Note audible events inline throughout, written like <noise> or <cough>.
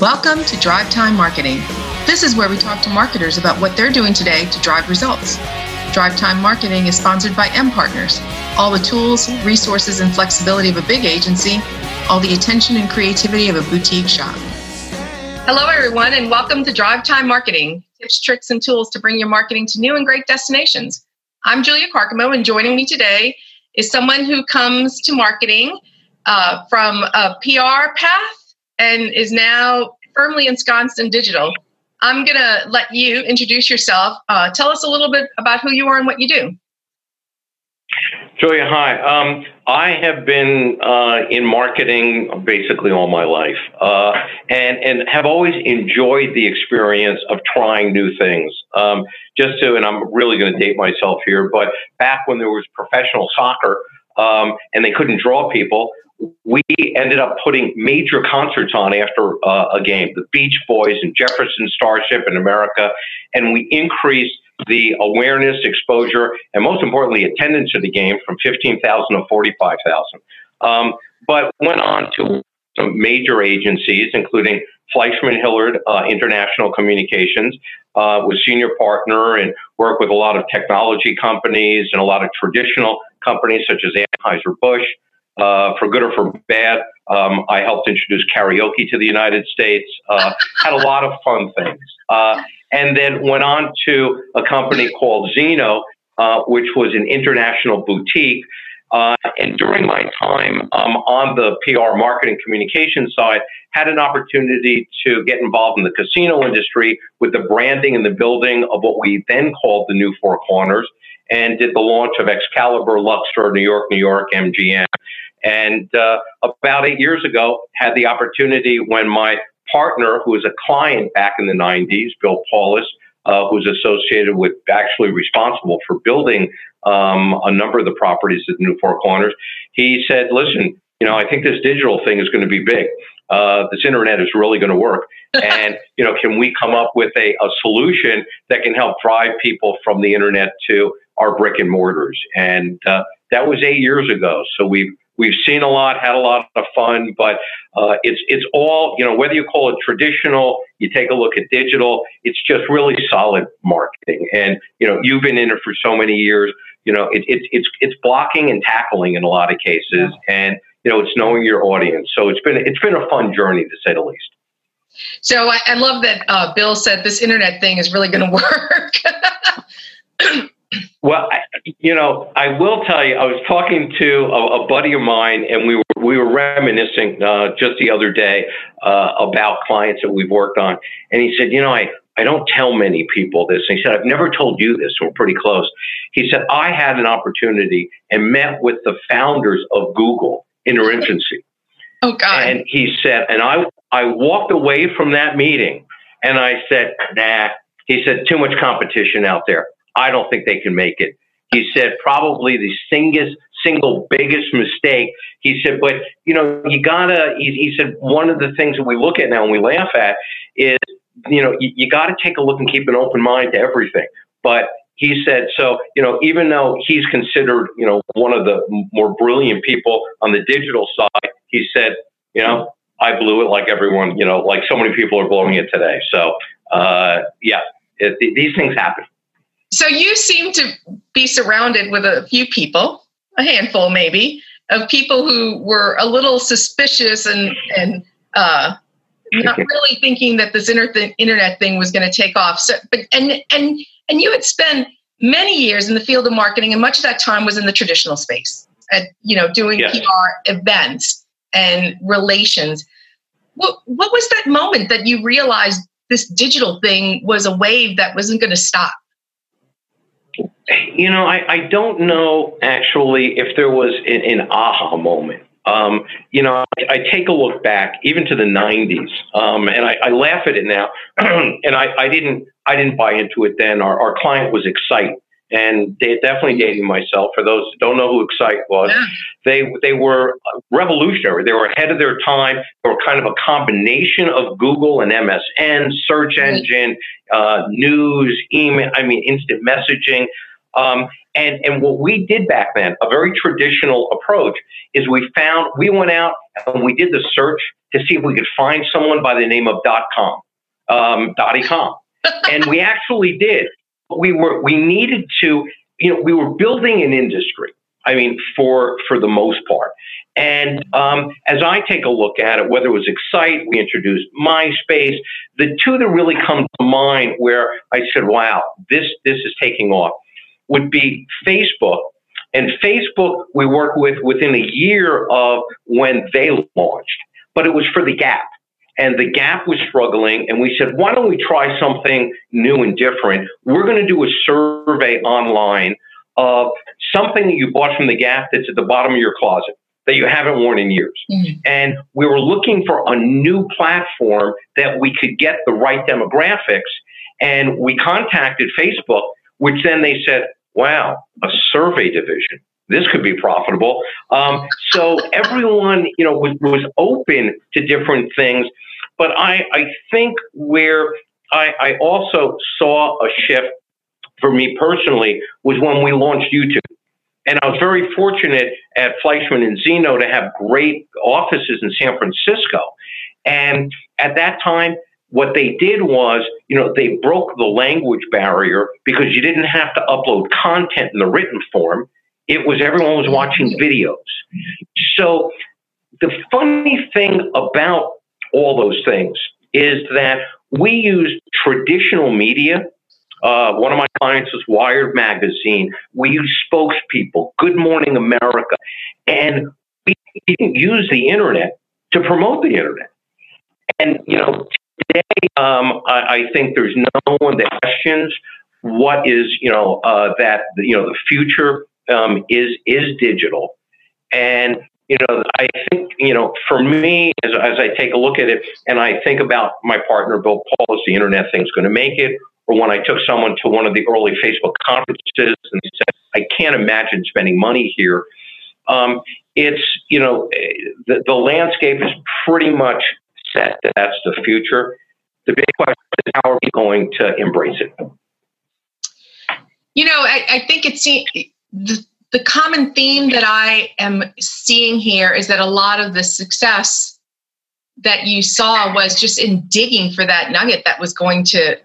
Welcome to Drive Time Marketing. This is where we talk to marketers about what they're doing today to drive results. Drive Time Marketing is sponsored by M Partners. All the tools, resources, and flexibility of a big agency, all the attention and creativity of a boutique shop. Hello, everyone, and welcome to Drive Time Marketing tips, tricks, and tools to bring your marketing to new and great destinations. I'm Julia Carcamo, and joining me today is someone who comes to marketing uh, from a PR path and is now firmly ensconced in digital. I'm going to let you introduce yourself. Uh, tell us a little bit about who you are and what you do. Julia, hi. Um, I have been uh, in marketing basically all my life, uh, and and have always enjoyed the experience of trying new things. Um, just to, and I'm really going to date myself here, but back when there was professional soccer um, and they couldn't draw people, we ended up putting major concerts on after uh, a game, the Beach Boys and Jefferson Starship in America, and we increased the awareness, exposure, and most importantly, attendance of the game from 15,000 to 45,000. Um, but went on to some major agencies, including Fleishman Hillard uh, International Communications, uh, was senior partner and worked with a lot of technology companies and a lot of traditional companies such as Anheuser-Busch. Uh, for good or for bad. Um, I helped introduce karaoke to the United States. Uh, <laughs> had a lot of fun things, uh, and then went on to a company called Zeno, uh, which was an international boutique. Uh, and during my time um, on the PR marketing communication side, had an opportunity to get involved in the casino industry with the branding and the building of what we then called the New Four Corners, and did the launch of Excalibur, Luxor, New York, New York, MGM. And uh, about eight years ago, had the opportunity when my partner, who was a client back in the 90s, Bill Paulos, uh, who's associated with actually responsible for building um, a number of the properties at the New Four Corners, he said, listen, you know, I think this digital thing is going to be big. Uh, this internet is really going to work. <laughs> and, you know, can we come up with a, a solution that can help drive people from the internet to our brick and mortars? And uh, that was eight years ago. So we've We've seen a lot, had a lot of fun, but uh, it's it's all you know. Whether you call it traditional, you take a look at digital, it's just really solid marketing. And you know, you've been in it for so many years. You know, it, it it's it's blocking and tackling in a lot of cases, and you know, it's knowing your audience. So it's been it's been a fun journey to say the least. So I, I love that uh, Bill said this internet thing is really going <laughs> to work. Well, I, you know, I will tell you, I was talking to a, a buddy of mine, and we were we were reminiscing uh, just the other day uh, about clients that we've worked on, and he said, you know, I I don't tell many people this. And he said, I've never told you this. We're pretty close. He said, I had an opportunity and met with the founders of Google in their infancy. Oh God! And he said, and I I walked away from that meeting, and I said, Nah. He said, too much competition out there. I don't think they can make it. He said probably the single single biggest mistake. He said, but you know, you gotta. He, he said one of the things that we look at now and we laugh at is, you know, you, you got to take a look and keep an open mind to everything. But he said, so you know, even though he's considered, you know, one of the more brilliant people on the digital side, he said, you know, I blew it like everyone, you know, like so many people are blowing it today. So uh, yeah, it, these things happen. So you seem to be surrounded with a few people, a handful maybe, of people who were a little suspicious and and uh, not really thinking that this inter- internet thing was going to take off. So, but and and and you had spent many years in the field of marketing, and much of that time was in the traditional space, at you know, doing yes. PR events and relations. What what was that moment that you realized this digital thing was a wave that wasn't going to stop? You know, I, I don't know actually if there was an, an aha moment. Um, you know, I, I, take a look back even to the '90s, um, and I, I, laugh at it now. <clears throat> and I, I, didn't, I didn't buy into it then. Our, our client was Excite, and they definitely dating myself. For those who don't know who Excite was, yeah. they they were revolutionary. They were ahead of their time. They were kind of a combination of Google and MSN, search engine, uh, news, email. I mean, instant messaging. Um, and, and what we did back then, a very traditional approach, is we found, we went out and we did the search to see if we could find someone by the name of .dot .com, um, .com. <laughs> and we actually did. We were, we needed to, you know, we were building an industry. I mean, for, for the most part. And um, as I take a look at it, whether it was Excite, we introduced MySpace, the two that really come to mind where I said, wow, this, this is taking off would be Facebook. And Facebook, we work with within a year of when they launched, but it was for the Gap. And the Gap was struggling, and we said, why don't we try something new and different? We're going to do a survey online of something that you bought from the Gap that's at the bottom of your closet that you haven't worn in years. Mm-hmm. And we were looking for a new platform that we could get the right demographics. And we contacted Facebook, which then they said, wow, a survey division. This could be profitable. Um, so everyone, you know, was, was open to different things. But I, I think where I, I also saw a shift for me personally was when we launched YouTube. And I was very fortunate at Fleishman and Zeno to have great offices in San Francisco. And at that time, what they did was, you know, they broke the language barrier because you didn't have to upload content in the written form. It was everyone was watching videos. So the funny thing about all those things is that we used traditional media. Uh, one of my clients was Wired Magazine. We used spokespeople, Good Morning America, and we didn't use the internet to promote the internet. And you know, today, um, I, I, think there's no one that questions what is, you know, uh, that you know the future um, is is digital, and you know, I think you know, for me, as, as I take a look at it, and I think about my partner Bill Paul, is the internet thing's going to make it, or when I took someone to one of the early Facebook conferences and said, I can't imagine spending money here. Um, it's, you know, the, the landscape is pretty much set that that's the future. The big question is how are we going to embrace it? You know, I, I think it's the, common theme that I am seeing here is that a lot of the success that you saw was just in digging for that nugget that was going to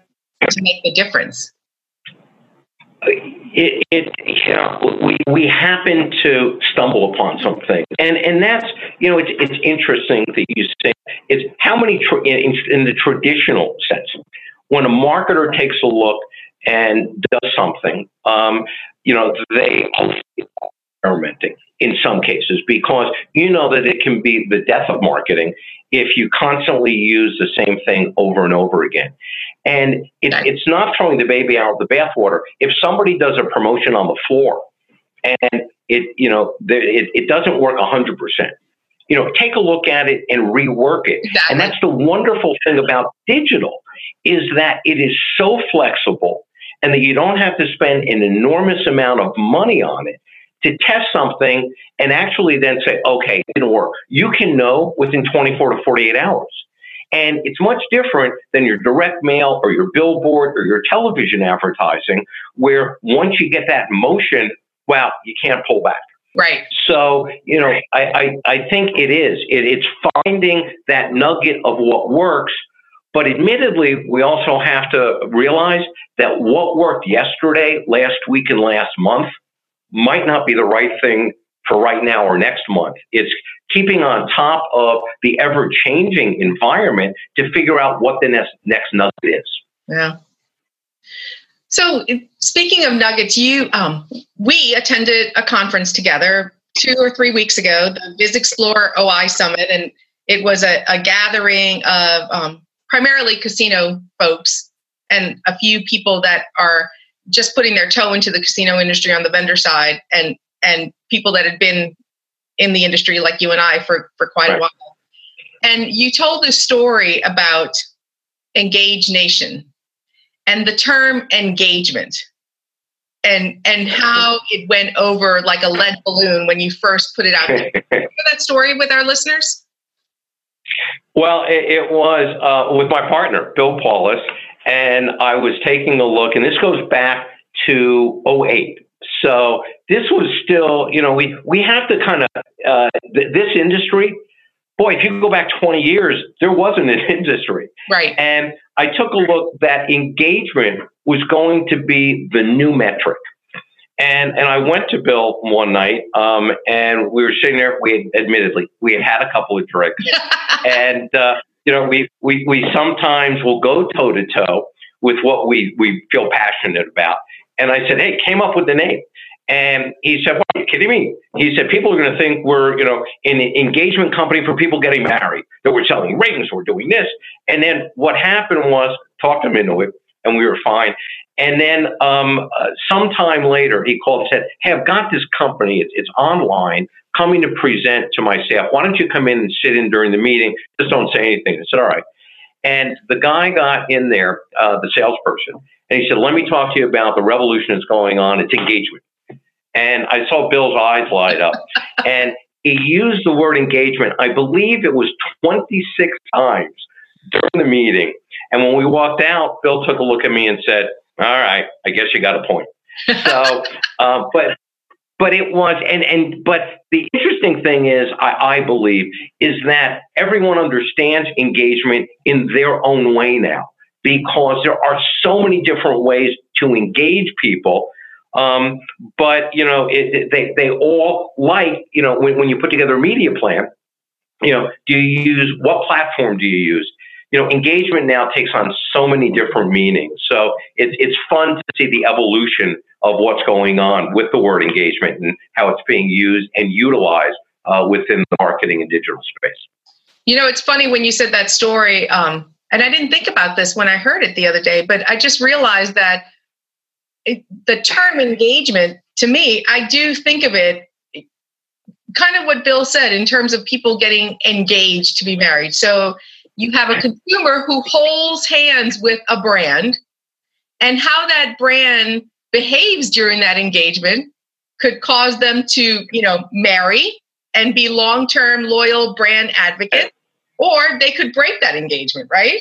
to make the difference. It, it you know we we happen to stumble upon something. And and that's you know it's it's interesting that you say it's how many tra- in, in the traditional sense when a marketer takes a look and does something um, you know they are experimenting in some cases because you know that it can be the death of marketing if you constantly use the same thing over and over again. And it, it's not throwing the baby out of the bathwater. If somebody does a promotion on the floor and it, you know, it, it doesn't work 100%, you know, take a look at it and rework it. Exactly. And that's the wonderful thing about digital is that it is so flexible and that you don't have to spend an enormous amount of money on it to test something and actually then say, okay, it didn't work. You can know within 24 to 48 hours. And it's much different than your direct mail or your billboard or your television advertising, where once you get that motion, well, you can't pull back. Right. So, you know, I, I, I think it is. It, it's finding that nugget of what works. But admittedly, we also have to realize that what worked yesterday, last week, and last month might not be the right thing for right now or next month. It's keeping on top of the ever changing environment to figure out what the next, next nugget is. Yeah. So, speaking of nuggets, you um, we attended a conference together two or three weeks ago, the Biz Explore OI Summit, and it was a, a gathering of um, primarily casino folks and a few people that are just putting their toe into the casino industry on the vendor side and and people that had been in the industry like you and I for for quite right. a while. And you told this story about Engage Nation and the term engagement and and how it went over like a lead balloon when you first put it out. <laughs> Remember that story with our listeners? Well, it, it was uh, with my partner, Bill Paulos, and I was taking a look, and this goes back to 08. So this was still, you know, we we have to kind of uh, th- this industry. Boy, if you go back 20 years, there wasn't an <laughs> industry. Right. And I took a look that engagement was going to be the new metric. And and I went to Bill one night, um, and we were sitting there. We had, admittedly we had had a couple of drinks, <laughs> and uh, you know we we we sometimes will go toe to toe with what we we feel passionate about. And I said, hey, came up with the name. And he said, "What are you kidding me?" He said, "People are going to think we're, you know, an engagement company for people getting married. That we're selling rings, we're doing this." And then what happened was, talked him into it, and we were fine. And then um, uh, sometime later, he called and said, "Hey, I've got this company. It's, it's online, coming to present to my staff. Why don't you come in and sit in during the meeting? Just don't say anything." I said, "All right." And the guy got in there, uh, the salesperson, and he said, "Let me talk to you about the revolution that's going on. It's engagement." And I saw Bill's eyes light up, <laughs> and he used the word engagement. I believe it was 26 times during the meeting. And when we walked out, Bill took a look at me and said, "All right, I guess you got a point." So, <laughs> uh, but but it was and and but the interesting thing is I, I believe is that everyone understands engagement in their own way now because there are so many different ways to engage people. Um, but you know it, it, they they all like you know when, when you put together a media plan you know do you use what platform do you use you know, engagement now takes on so many different meanings. So it's it's fun to see the evolution of what's going on with the word engagement and how it's being used and utilized uh, within the marketing and digital space. You know, it's funny when you said that story, um, and I didn't think about this when I heard it the other day, but I just realized that it, the term engagement, to me, I do think of it kind of what Bill said in terms of people getting engaged to be married. So you have a consumer who holds hands with a brand and how that brand behaves during that engagement could cause them to you know marry and be long-term loyal brand advocates or they could break that engagement right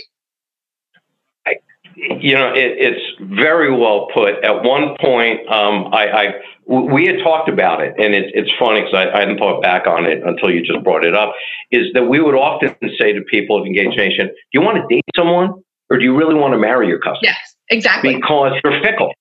you know, it, it's very well put. At one point, um, I, I, we had talked about it, and it, it's funny because I, I, hadn't thought back on it until you just brought it up. Is that we would often say to people of Engage Nation, "Do you want to date someone, or do you really want to marry your customer?" Yes, exactly. Because you're fickle,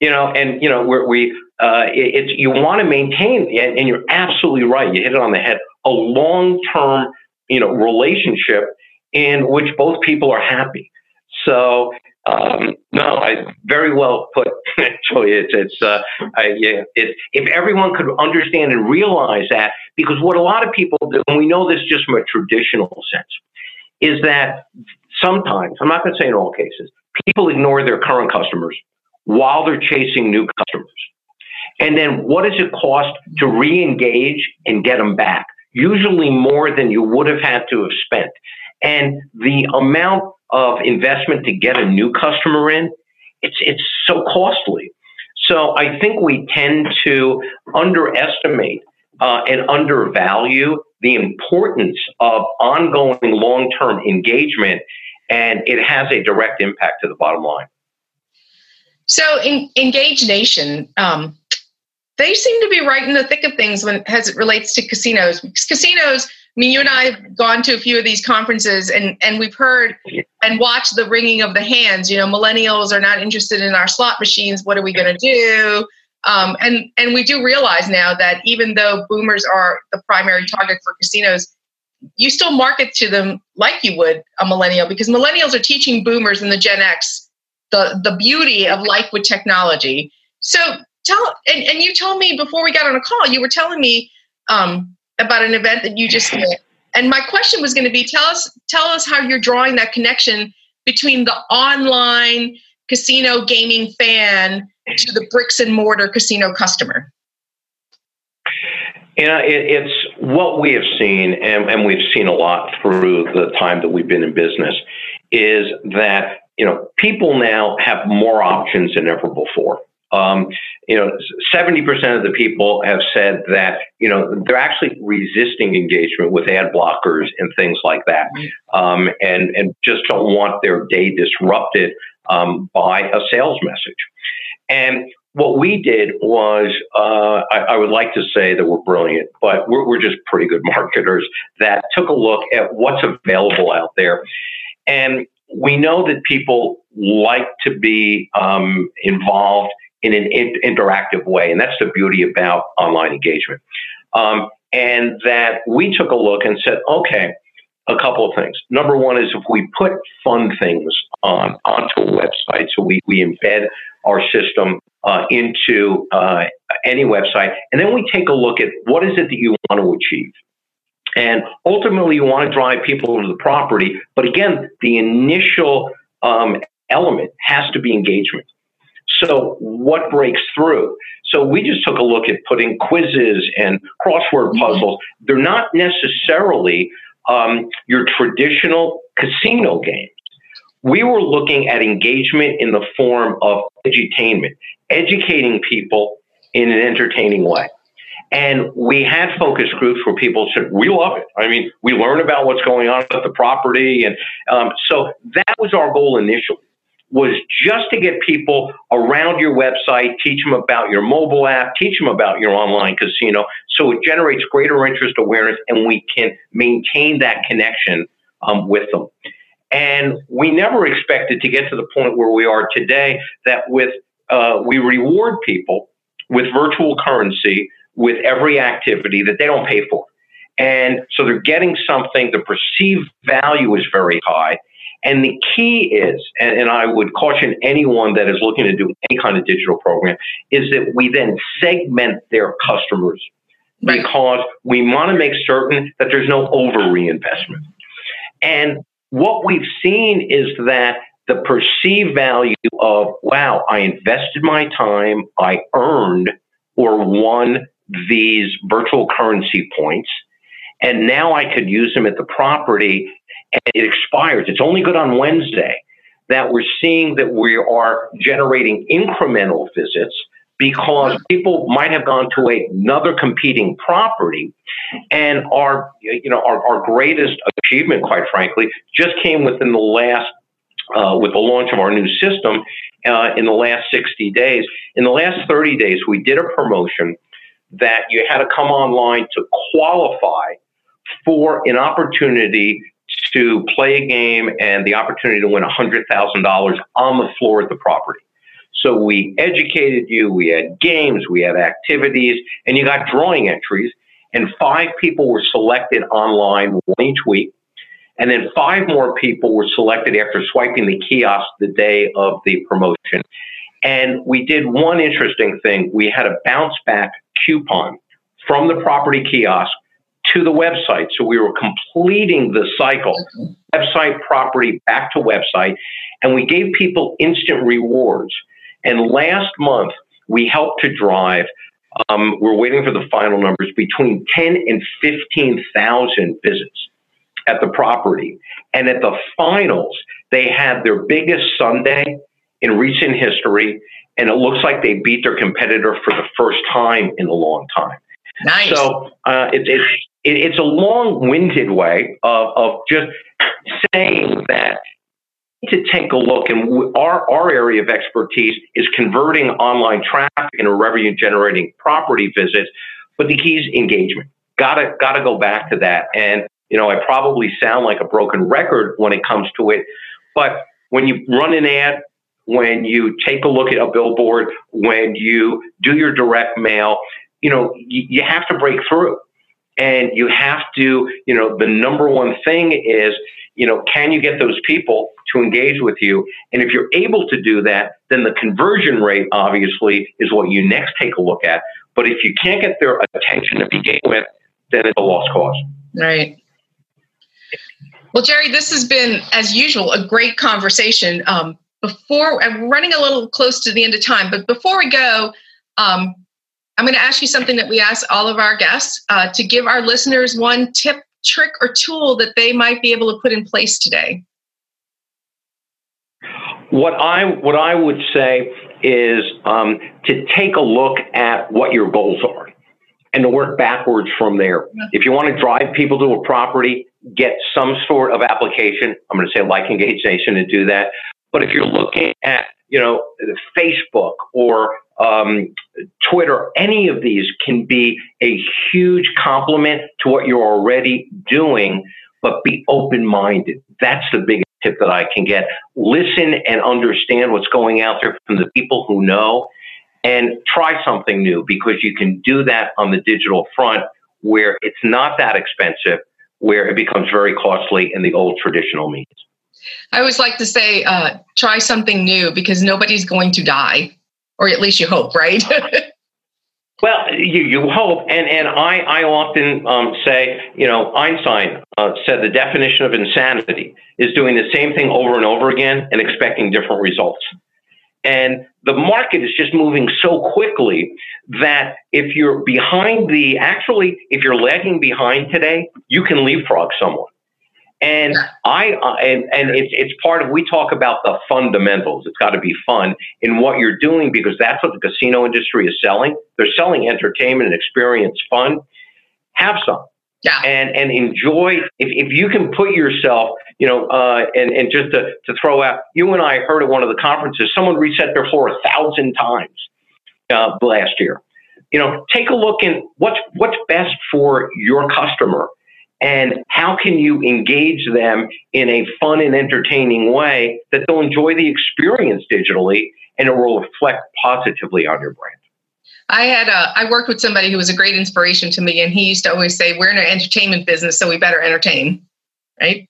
you know, and you know, we're, we uh, it, it's you want to maintain, and, and you're absolutely right. You hit it on the head. A long term, you know, relationship in which both people are happy. So um, no, I very well put. Actually, it's it's uh, I, yeah, if everyone could understand and realize that, because what a lot of people do, and we know this just from a traditional sense, is that sometimes I'm not going to say in all cases, people ignore their current customers while they're chasing new customers. And then what does it cost to re-engage and get them back? Usually more than you would have had to have spent. And the amount of investment to get a new customer in, it's it's so costly. So I think we tend to underestimate uh, and undervalue the importance of ongoing long-term engagement, and it has a direct impact to the bottom line. So, in, Engage Nation, um, they seem to be right in the thick of things when as it relates to casinos. Because casinos I mean, you and I have gone to a few of these conferences and, and we've heard and watched the ringing of the hands. You know, millennials are not interested in our slot machines. What are we going to do? Um, and, and we do realize now that even though boomers are the primary target for casinos, you still market to them like you would a millennial because millennials are teaching boomers and the Gen X the, the beauty of life with technology. So tell, and, and you told me before we got on a call, you were telling me um, about an event that you just <laughs> did. And my question was going to be tell us tell us how you're drawing that connection between the online casino gaming fan to the bricks and mortar casino customer. You know, it, it's what we have seen, and, and we've seen a lot through the time that we've been in business, is that you know people now have more options than ever before. Um, you know, 70% of the people have said that, you know, they're actually resisting engagement with ad blockers and things like that. Um, and, and just don't want their day disrupted um, by a sales message. And what we did was, uh, I, I, would like to say that we're brilliant, but we're, we're just pretty good marketers that took a look at what's available out there. And we know that people like to be um, involved in an in- interactive way, and that's the beauty about online engagement. Um, and that we took a look and said, okay, a couple of things. Number one is if we put fun things on onto a website, so we, we embed our system uh, into uh, any website, and then we take a look at what is it that you want to achieve. And ultimately, you want to drive people to the property, but again, the initial um, element has to be engagement. So, what breaks through? So, we just took a look at putting quizzes and crossword mm-hmm. puzzles. They're not necessarily um, your traditional casino games. We were looking at engagement in the form of edutainment, educating people in an entertaining way. And we had focus groups where people said, we love it. I mean, we learn about what's going on with the property. And um, so that was our goal initially was just to get people around your website, teach them about your mobile app, teach them about your online casino. So it generates greater interest awareness and we can maintain that connection um, with them. And we never expected to get to the point where we are today that with uh, we reward people with virtual currency with every activity that they don't pay for. And so they're getting something, the perceived value is very high, and the key is, and, and, I would caution anyone that is looking to do any kind of digital program, is that we then segment their customers right. because we want to make certain that there's no over reinvestment. And what we've seen is that the perceived value of, wow, I invested my time, I earned or won these virtual currency points, and now I could use them at the property and it expires. It's only good on Wednesday. That we're seeing that we are generating incremental visits because people might have gone to another competing property and our you know our, our greatest achievement quite frankly just came within the last uh, with the launch of our new system uh, in the last 60 days in the last 30 days we did a promotion that you had to come online to qualify for an opportunity to play a game and the opportunity to win $100,000 on the floor at the property. So we educated you, we had games, we had activities, and you got drawing entries. And five people were selected online, one each week. And then five more people were selected after swiping the kiosk the day of the promotion. And we did one interesting thing. We had a bounce back coupon from the property kiosk to the website. So we were completing the cycle, website property back to website, and we gave people instant rewards. And last month, we helped to drive, um, we're waiting for the final numbers, between 10 and 15,000 visits at the property. And at the finals, they had their biggest Sunday in recent history, and it looks like they beat their competitor for the first time in a long time. Nice. So uh, it's it, it's a long-winded way of, of just saying that to take a look and our, our area of expertise is converting online traffic into revenue generating property visits but the key is engagement. Gotta gotta go back to that. And you know i probably sound like a broken record when it comes to it but when you run an ad when you take a look at a billboard when you do your direct mail you know you, you have to break through and you have to, you know, the number one thing is, you know, can you get those people to engage with you? And if you're able to do that, then the conversion rate obviously is what you next take a look at. But if you can't get their attention to begin with, then it's a lost cause. Right. Well, Jerry, this has been, as usual, a great conversation. Um, before I'm running a little close to the end of time, but before we go, um, I'm going to ask you something that we ask all of our guests uh, to give our listeners one tip, trick, or tool that they might be able to put in place today. What I what I would say is um, to take a look at what your goals are and to work backwards from there. If you want to drive people to a property, get some sort of application. I'm going to say like Engage Nation to do that. But if you're looking at you know Facebook or um, Twitter, any of these can be a huge compliment to what you're already doing, but be open minded. That's the biggest tip that I can get. Listen and understand what's going out there from the people who know and try something new because you can do that on the digital front where it's not that expensive, where it becomes very costly in the old traditional means. I always like to say, uh, try something new because nobody's going to die, or at least you hope, right? <laughs> well, you, you hope, and, and I, I often um, say, you know, Einstein uh, said the definition of insanity is doing the same thing over and over again and expecting different results. And the market is just moving so quickly that if you're behind the, actually, if you're lagging behind today, you can leapfrog someone. And I uh, and and it's it's part of we talk about the fundamentals. It's got to be fun in what you're doing because that's what the casino industry is selling. They're selling entertainment and experience fun. Have some. Yeah. And and enjoy if, if you can put yourself, you know, uh, and and just to, to throw out, you and I heard at one of the conferences, someone reset their floor a thousand times uh, last year. You know, take a look in what's what's best for your customer and how can you engage them in a fun and entertaining way that they'll enjoy the experience digitally and it will reflect positively on your brand. I had a, I worked with somebody who was a great inspiration to me, and he used to always say, "We're in an entertainment business, so we better entertain." Right?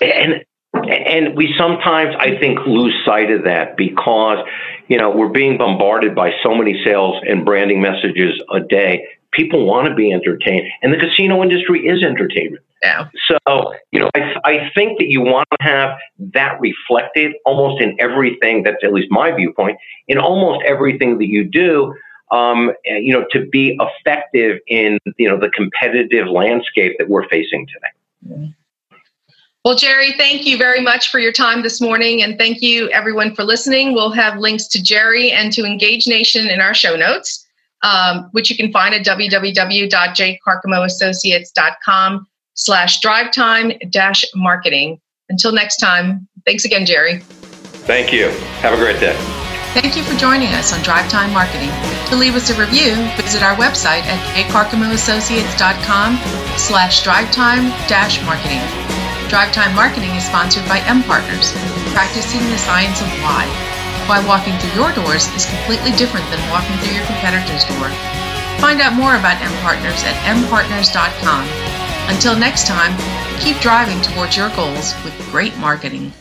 And and we sometimes, I think, lose sight of that because you know we're being bombarded by so many sales and branding messages a day people want to be entertained, and the casino industry is entertainment. Yeah. So, you know, I, I think that you want to have that reflected almost in everything. That's at least my viewpoint. In almost everything that you do, um, you know, to be effective in you know the competitive landscape that we're facing today. Well, Jerry, thank you very much for your time this morning, and thank you everyone for listening. We'll have links to Jerry and to Engage Nation in our show notes um, which you can find at www.jcarcamoassociates.com slash drive time dash marketing. Until next time, thanks again, Jerry. Thank you. Have a great day. Thank you for joining us on Drive Time Marketing. To leave us a review, visit our website at jcarcamoassociates.com slash drivetime dash marketing. Drive Time Marketing is sponsored by M Partners, practicing the science of why why walking through your doors is completely different than walking through your competitor's door. Find out more about M Partners at mpartners.com. Until next time, keep driving towards your goals with great marketing.